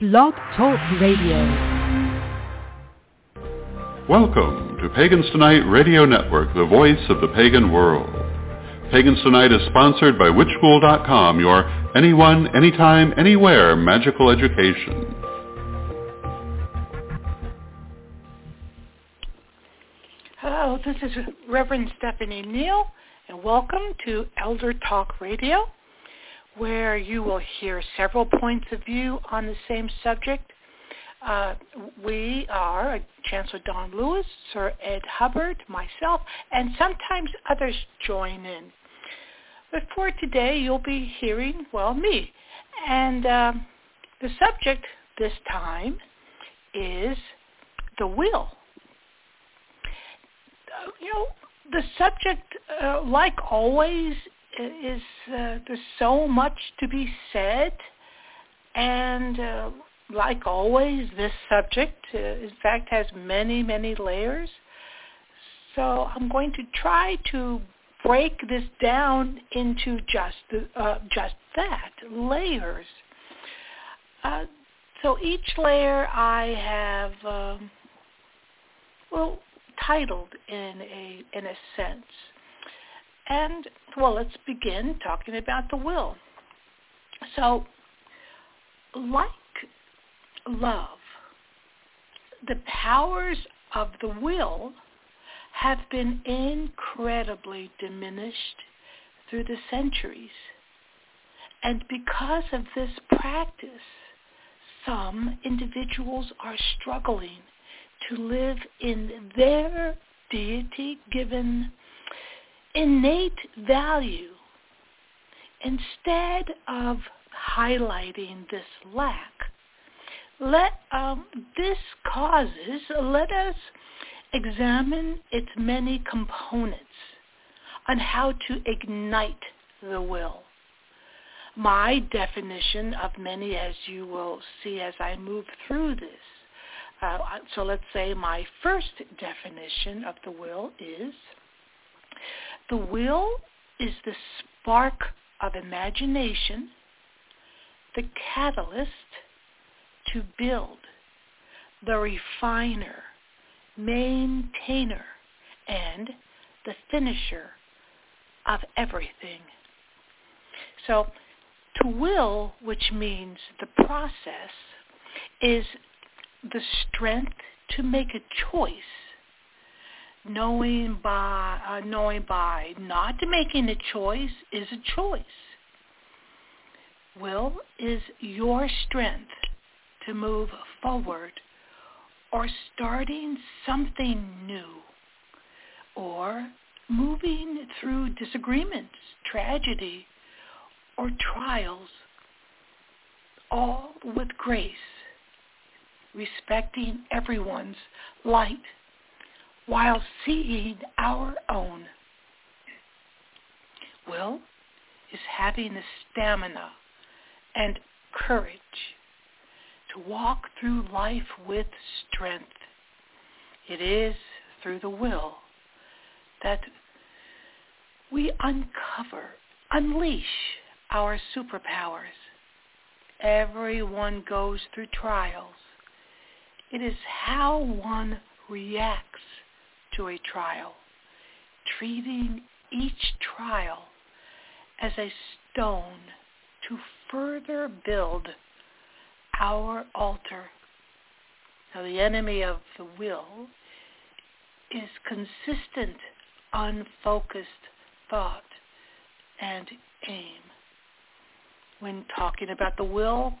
Blog Talk Radio. Welcome to Pagans Tonight Radio Network, the voice of the pagan world. Pagans Tonight is sponsored by Witchschool.com, your anyone, anytime, anywhere magical education. Hello, this is Reverend Stephanie Neal, and welcome to Elder Talk Radio, where you will hear several points of view on the same subject. Uh, we are Chancellor Don Lewis, Sir Ed Hubbard, myself, and sometimes others join in. But for today, you'll be hearing, well, me. And um, the subject this time is the will. Uh, you know, the subject, uh, like always, is uh, there's so much to be said, and uh, like always, this subject, uh, in fact, has many, many layers. So I'm going to try to break this down into just uh, just that layers. Uh, so each layer I have um, well titled in a in a sense. And well, let's begin talking about the will. So, like love, the powers of the will have been incredibly diminished through the centuries. And because of this practice, some individuals are struggling to live in their deity-given innate value instead of highlighting this lack. Let um, this causes, let us examine its many components on how to ignite the will. My definition of many, as you will see as I move through this, uh, so let's say my first definition of the will is the will is the spark of imagination, the catalyst to build, the refiner, maintainer, and the finisher of everything. So to will, which means the process, is the strength to make a choice knowing by uh, knowing by not making a choice is a choice. Will is your strength to move forward or starting something new or moving through disagreements, tragedy, or trials, all with grace, respecting everyone's light while seeing our own. Will is having the stamina and courage to walk through life with strength. It is through the will that we uncover, unleash our superpowers. Everyone goes through trials. It is how one reacts to a trial, treating each trial as a stone to further build our altar. Now the enemy of the will is consistent, unfocused thought and aim. When talking about the will,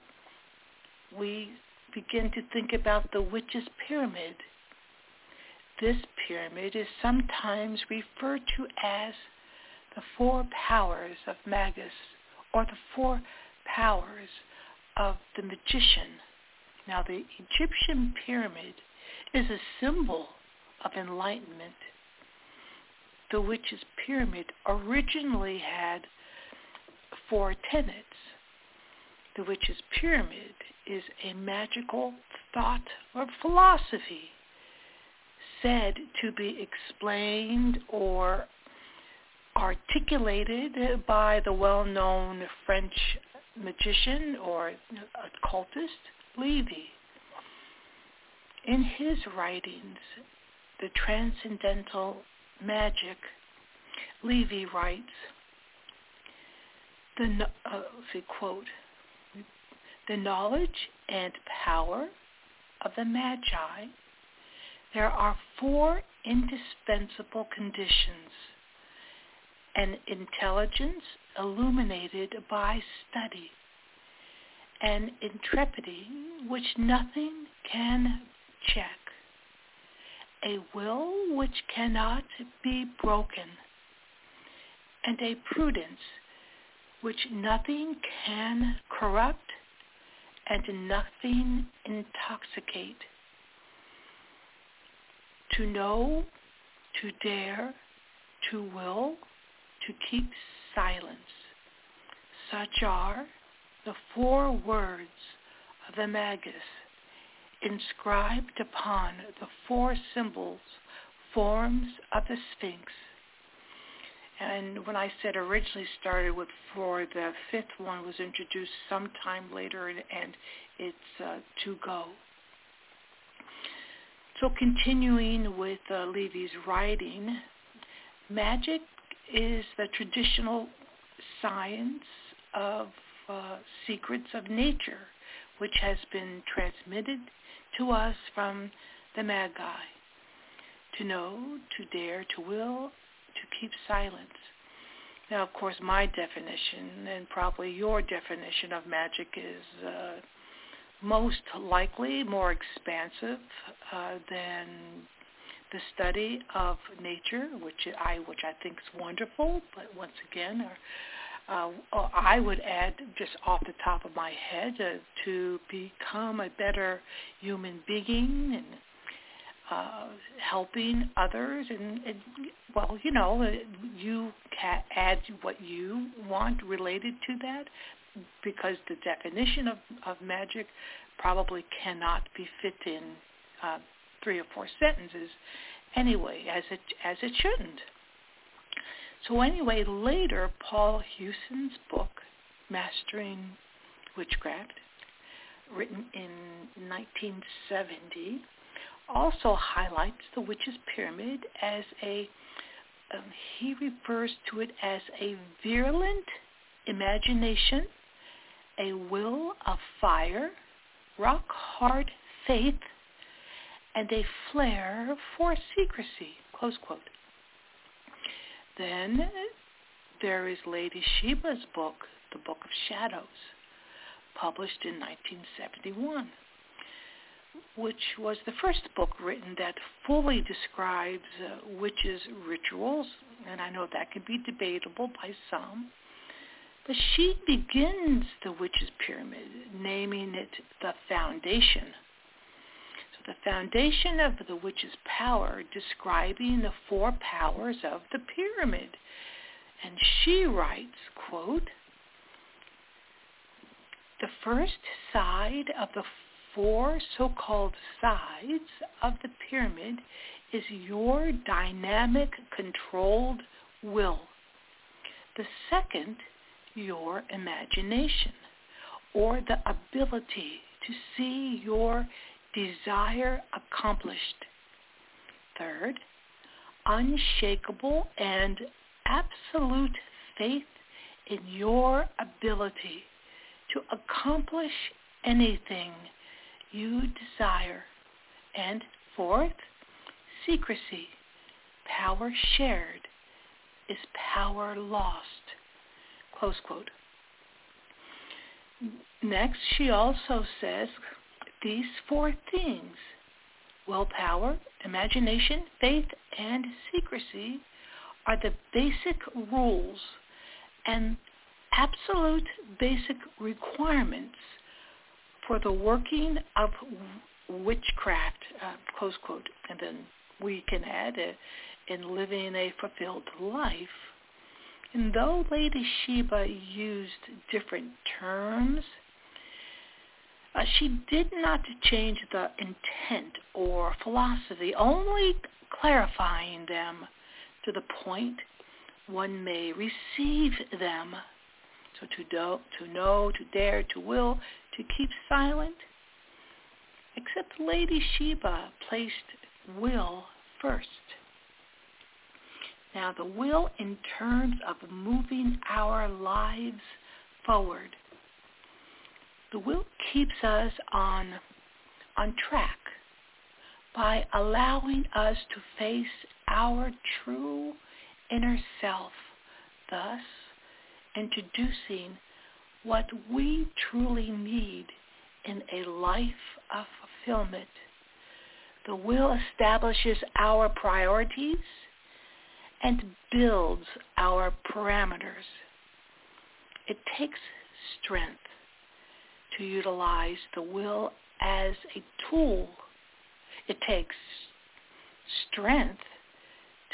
we begin to think about the witch's pyramid this pyramid is sometimes referred to as the four powers of Magus or the four powers of the magician. Now the Egyptian pyramid is a symbol of enlightenment. The witch's pyramid originally had four tenets. The witch's pyramid is a magical thought or philosophy said to be explained or articulated by the well-known French magician or occultist Levi. In his writings, The Transcendental Magic, Levi writes, the, uh, see, quote, the knowledge and power of the Magi, there are four indispensable conditions. An intelligence illuminated by study, an intrepidity which nothing can check, a will which cannot be broken, and a prudence which nothing can corrupt and nothing intoxicate. To know, to dare, to will, to keep silence. Such are the four words of the Magus inscribed upon the four symbols, forms of the Sphinx. And when I said originally started with four, the fifth one was introduced sometime later, and, it's uh, to go. So continuing with uh, Levi's writing, magic is the traditional science of uh, secrets of nature, which has been transmitted to us from the Magi. To know, to dare, to will, to keep silence. Now, of course, my definition and probably your definition of magic is uh, most likely more expansive uh, than the study of nature, which I which I think is wonderful. But once again, uh, uh, I would add just off the top of my head uh, to become a better human being and uh, helping others and, and well you know uh, you add what you want related to that because the definition of, of magic probably cannot be fit in uh, three or four sentences anyway as it as it shouldn't. So anyway later Paul Huson's book mastering witchcraft written in 1970 also highlights the witch's pyramid as a, um, he refers to it as a virulent imagination, a will of fire, rock-hard faith, and a flair for secrecy, close quote. Then there is Lady Sheba's book, The Book of Shadows, published in 1971 which was the first book written that fully describes uh, witches' rituals, and I know that can be debatable by some. But she begins the witch's pyramid, naming it the foundation. So the foundation of the witch's power, describing the four powers of the pyramid. And she writes, quote, the first side of the four so-called sides of the pyramid is your dynamic controlled will. The second, your imagination, or the ability to see your desire accomplished. Third, unshakable and absolute faith in your ability to accomplish anything you desire. And fourth, secrecy. Power shared is power lost. Close quote. Next, she also says these four things, willpower, imagination, faith, and secrecy, are the basic rules and absolute basic requirements for the working of witchcraft, uh, close quote, and then we can add it, in living a fulfilled life. And though Lady Sheba used different terms, uh, she did not change the intent or philosophy, only clarifying them to the point one may receive them. So to, do, to know, to dare, to will, to keep silent, except Lady Sheba placed will first. Now the will in terms of moving our lives forward. The will keeps us on, on track by allowing us to face our true inner self, thus introducing what we truly need in a life of fulfillment. The will establishes our priorities and builds our parameters. It takes strength to utilize the will as a tool. It takes strength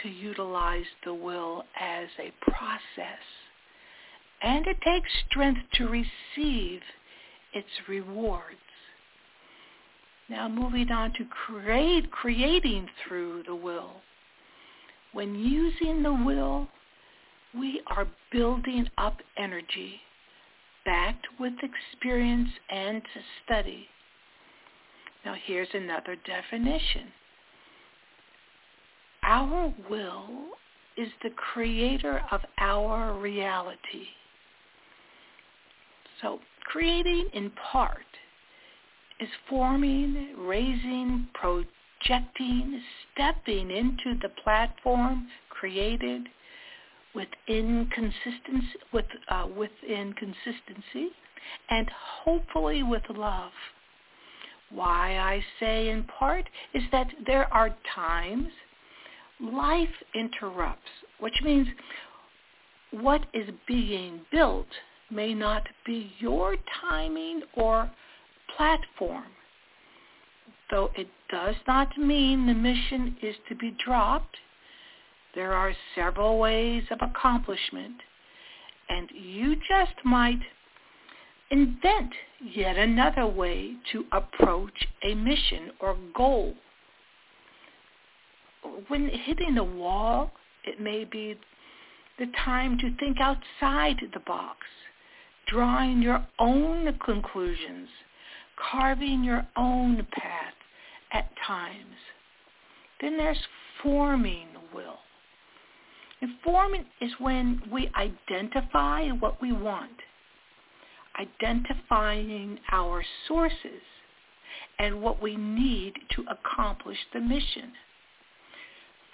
to utilize the will as a process. And it takes strength to receive its rewards. Now moving on to create, creating through the will. When using the will, we are building up energy backed with experience and study. Now here's another definition. Our will is the creator of our reality. So creating in part is forming, raising, projecting, stepping into the platform created within consistency, with, uh, and hopefully with love. Why I say in part is that there are times life interrupts, which means what is being built may not be your timing or platform. Though it does not mean the mission is to be dropped, there are several ways of accomplishment, and you just might invent yet another way to approach a mission or goal. When hitting a wall, it may be the time to think outside the box, drawing your own conclusions, carving your own path at times. Then there's forming will. And forming is when we identify what we want, identifying our sources and what we need to accomplish the mission.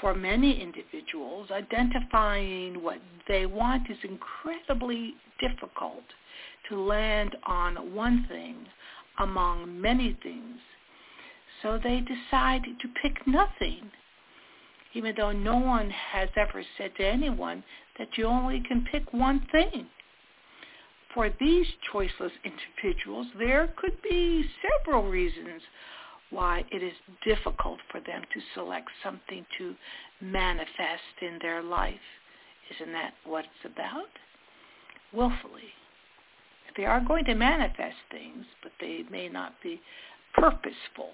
For many individuals, identifying what they want is incredibly difficult to land on one thing among many things. So they decide to pick nothing even though no one has ever said to anyone that you only can pick one thing. For these choiceless individuals, there could be several reasons why it is difficult for them to select something to manifest in their life. Isn't that what it's about? Willfully. They are going to manifest things, but they may not be purposeful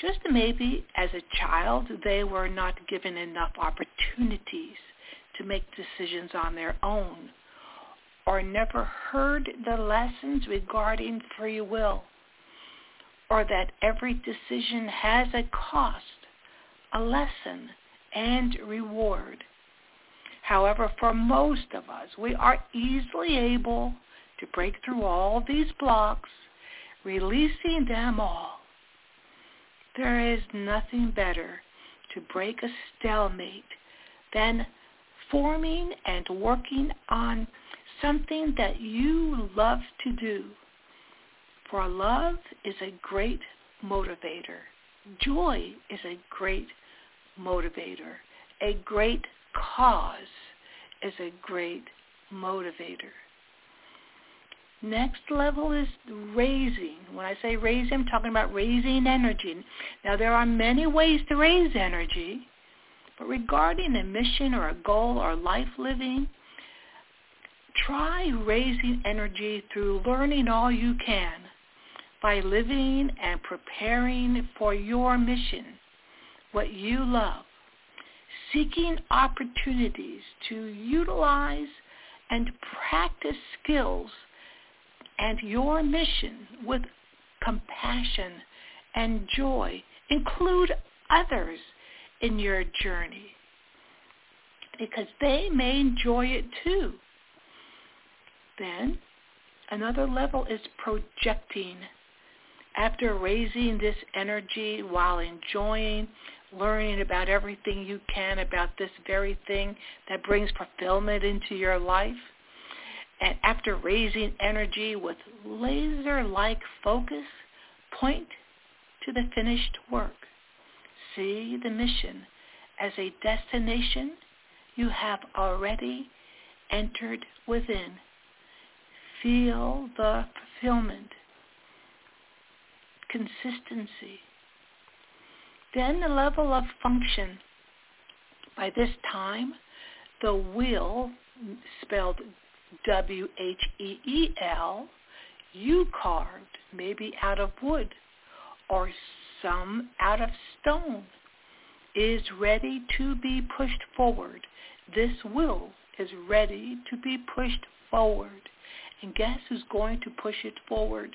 just maybe as a child they were not given enough opportunities to make decisions on their own or never heard the lessons regarding free will or that every decision has a cost, a lesson, and reward. However, for most of us, we are easily able to break through all these blocks, releasing them all there is nothing better to break a stalemate than forming and working on something that you love to do. For love is a great motivator. Joy is a great motivator. A great cause is a great motivator. Next level is raising. When I say raising, I'm talking about raising energy. Now, there are many ways to raise energy, but regarding a mission or a goal or life living, try raising energy through learning all you can by living and preparing for your mission, what you love, seeking opportunities to utilize and practice skills and your mission with compassion and joy. Include others in your journey because they may enjoy it too. Then another level is projecting. After raising this energy while enjoying, learning about everything you can about this very thing that brings fulfillment into your life, and after raising energy with laser-like focus, point to the finished work. See the mission as a destination you have already entered within. Feel the fulfillment, consistency. Then the level of function. By this time, the wheel, spelled W-H-E-E-L, you carved, maybe out of wood or some out of stone, is ready to be pushed forward. This will is ready to be pushed forward. And guess who's going to push it forward?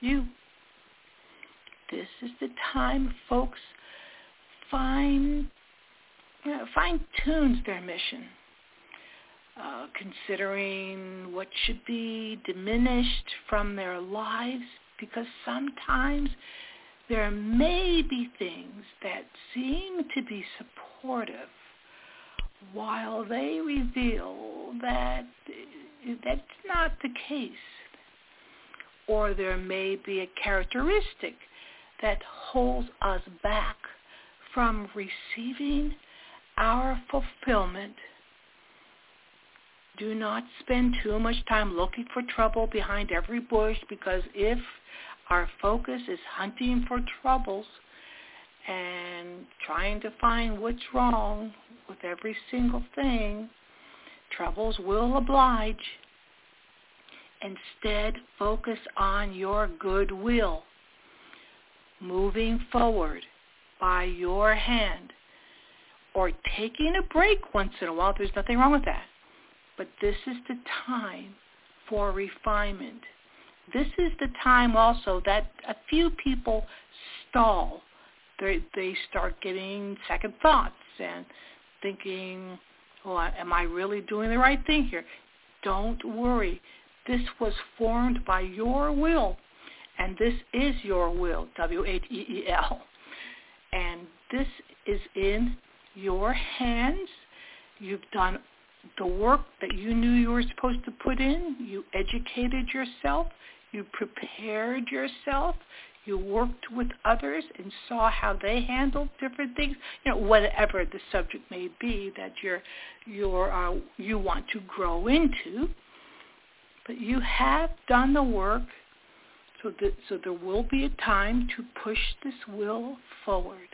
You. This is the time folks fine, you know, fine-tunes their mission uh, considering what should be diminished from their lives because sometimes there may be things that seem to be supportive while they reveal that that's not the case. Or there may be a characteristic that holds us back from receiving our fulfillment do not spend too much time looking for trouble behind every bush because if our focus is hunting for troubles and trying to find what's wrong with every single thing, troubles will oblige. Instead, focus on your goodwill, moving forward by your hand, or taking a break once in a while. There's nothing wrong with that. But this is the time for refinement. This is the time also that a few people stall. They, they start getting second thoughts and thinking, well, am I really doing the right thing here? Don't worry. This was formed by your will, and this is your will, W-H-E-E-L. And this is in your hands. You've done the work that you knew you were supposed to put in. You educated yourself. You prepared yourself. You worked with others and saw how they handled different things. You know, whatever the subject may be that you're, you're, uh, you want to grow into. But you have done the work, so so there will be a time to push this will forward.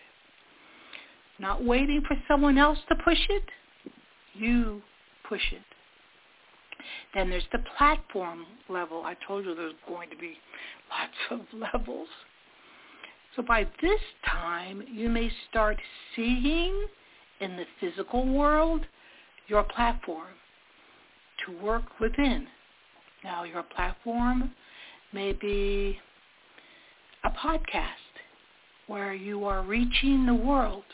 Not waiting for someone else to push it. You push it. Then there's the platform level. I told you there's going to be lots of levels. So by this time, you may start seeing in the physical world your platform to work within. Now, your platform may be a podcast where you are reaching the world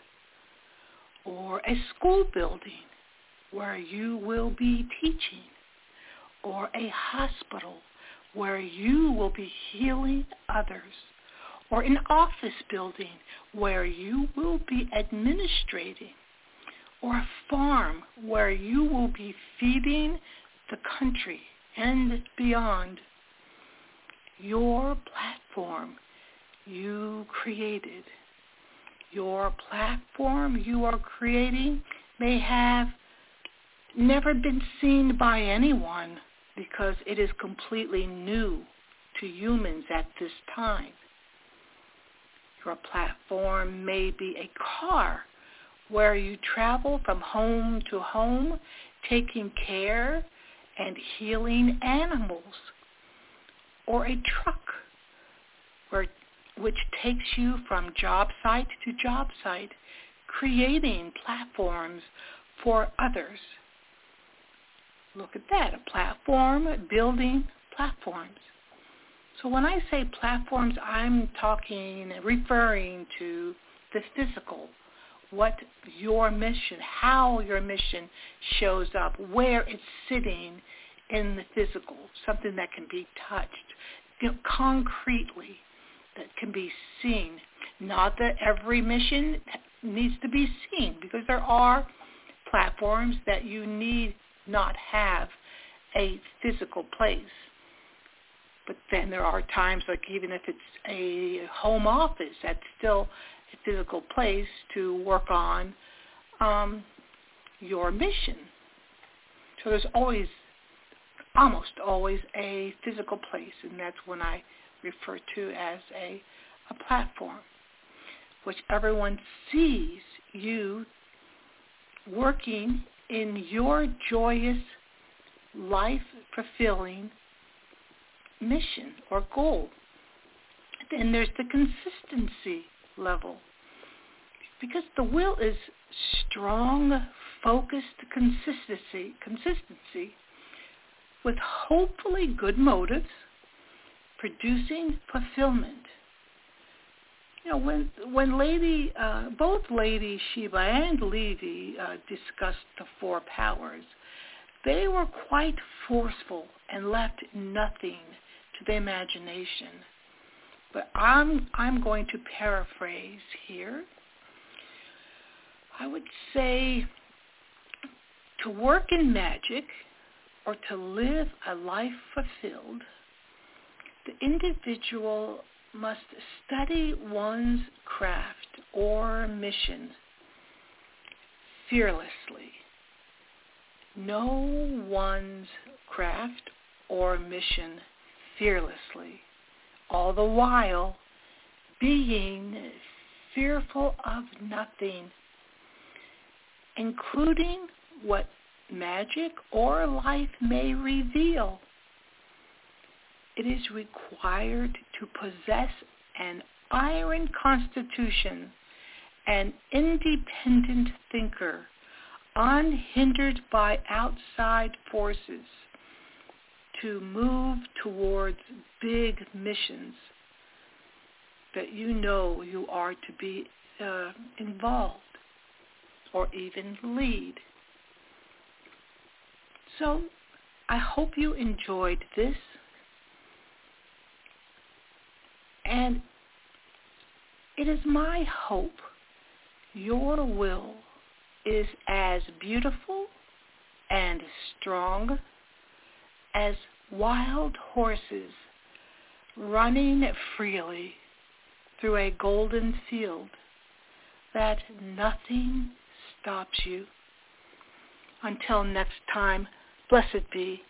or a school building where you will be teaching or a hospital where you will be healing others or an office building where you will be administrating or a farm where you will be feeding the country and beyond. Your platform you created. Your platform you are creating may have never been seen by anyone because it is completely new to humans at this time. Your platform may be a car where you travel from home to home taking care and healing animals. Or a truck where, which takes you from job site to job site, creating platforms for others. Look at that, a platform building platforms. So when I say platforms, I'm talking, referring to the physical, what your mission, how your mission shows up, where it's sitting in the physical, something that can be touched, you know, concretely, that can be seen. Not that every mission needs to be seen, because there are platforms that you need not have a physical place. But then there are times, like even if it's a home office, that's still a physical place to work on um, your mission. So there's always, almost always, a physical place, and that's when I refer to as a, a platform, which everyone sees you working in your joyous, life-fulfilling mission or goal. Then there's the consistency level. Because the will is strong, focused consistency, consistency with hopefully good motives, producing fulfillment. You know, when when Lady, uh, both Lady Sheba and Levi uh, discussed the four powers, they were quite forceful and left nothing to the imagination. But I'm I'm going to paraphrase here. I would say to work in magic or to live a life fulfilled, the individual must study one's craft or mission fearlessly. Know one's craft or mission fearlessly, all the while being fearful of nothing, including what magic or life may reveal. It is required to possess an iron constitution, an independent thinker, unhindered by outside forces to move towards big missions that you know you are to be uh, involved or even lead. So I hope you enjoyed this. And it is my hope your will is as beautiful and strong as wild horses running freely through a golden field, that nothing stops you. Until next time, blessed be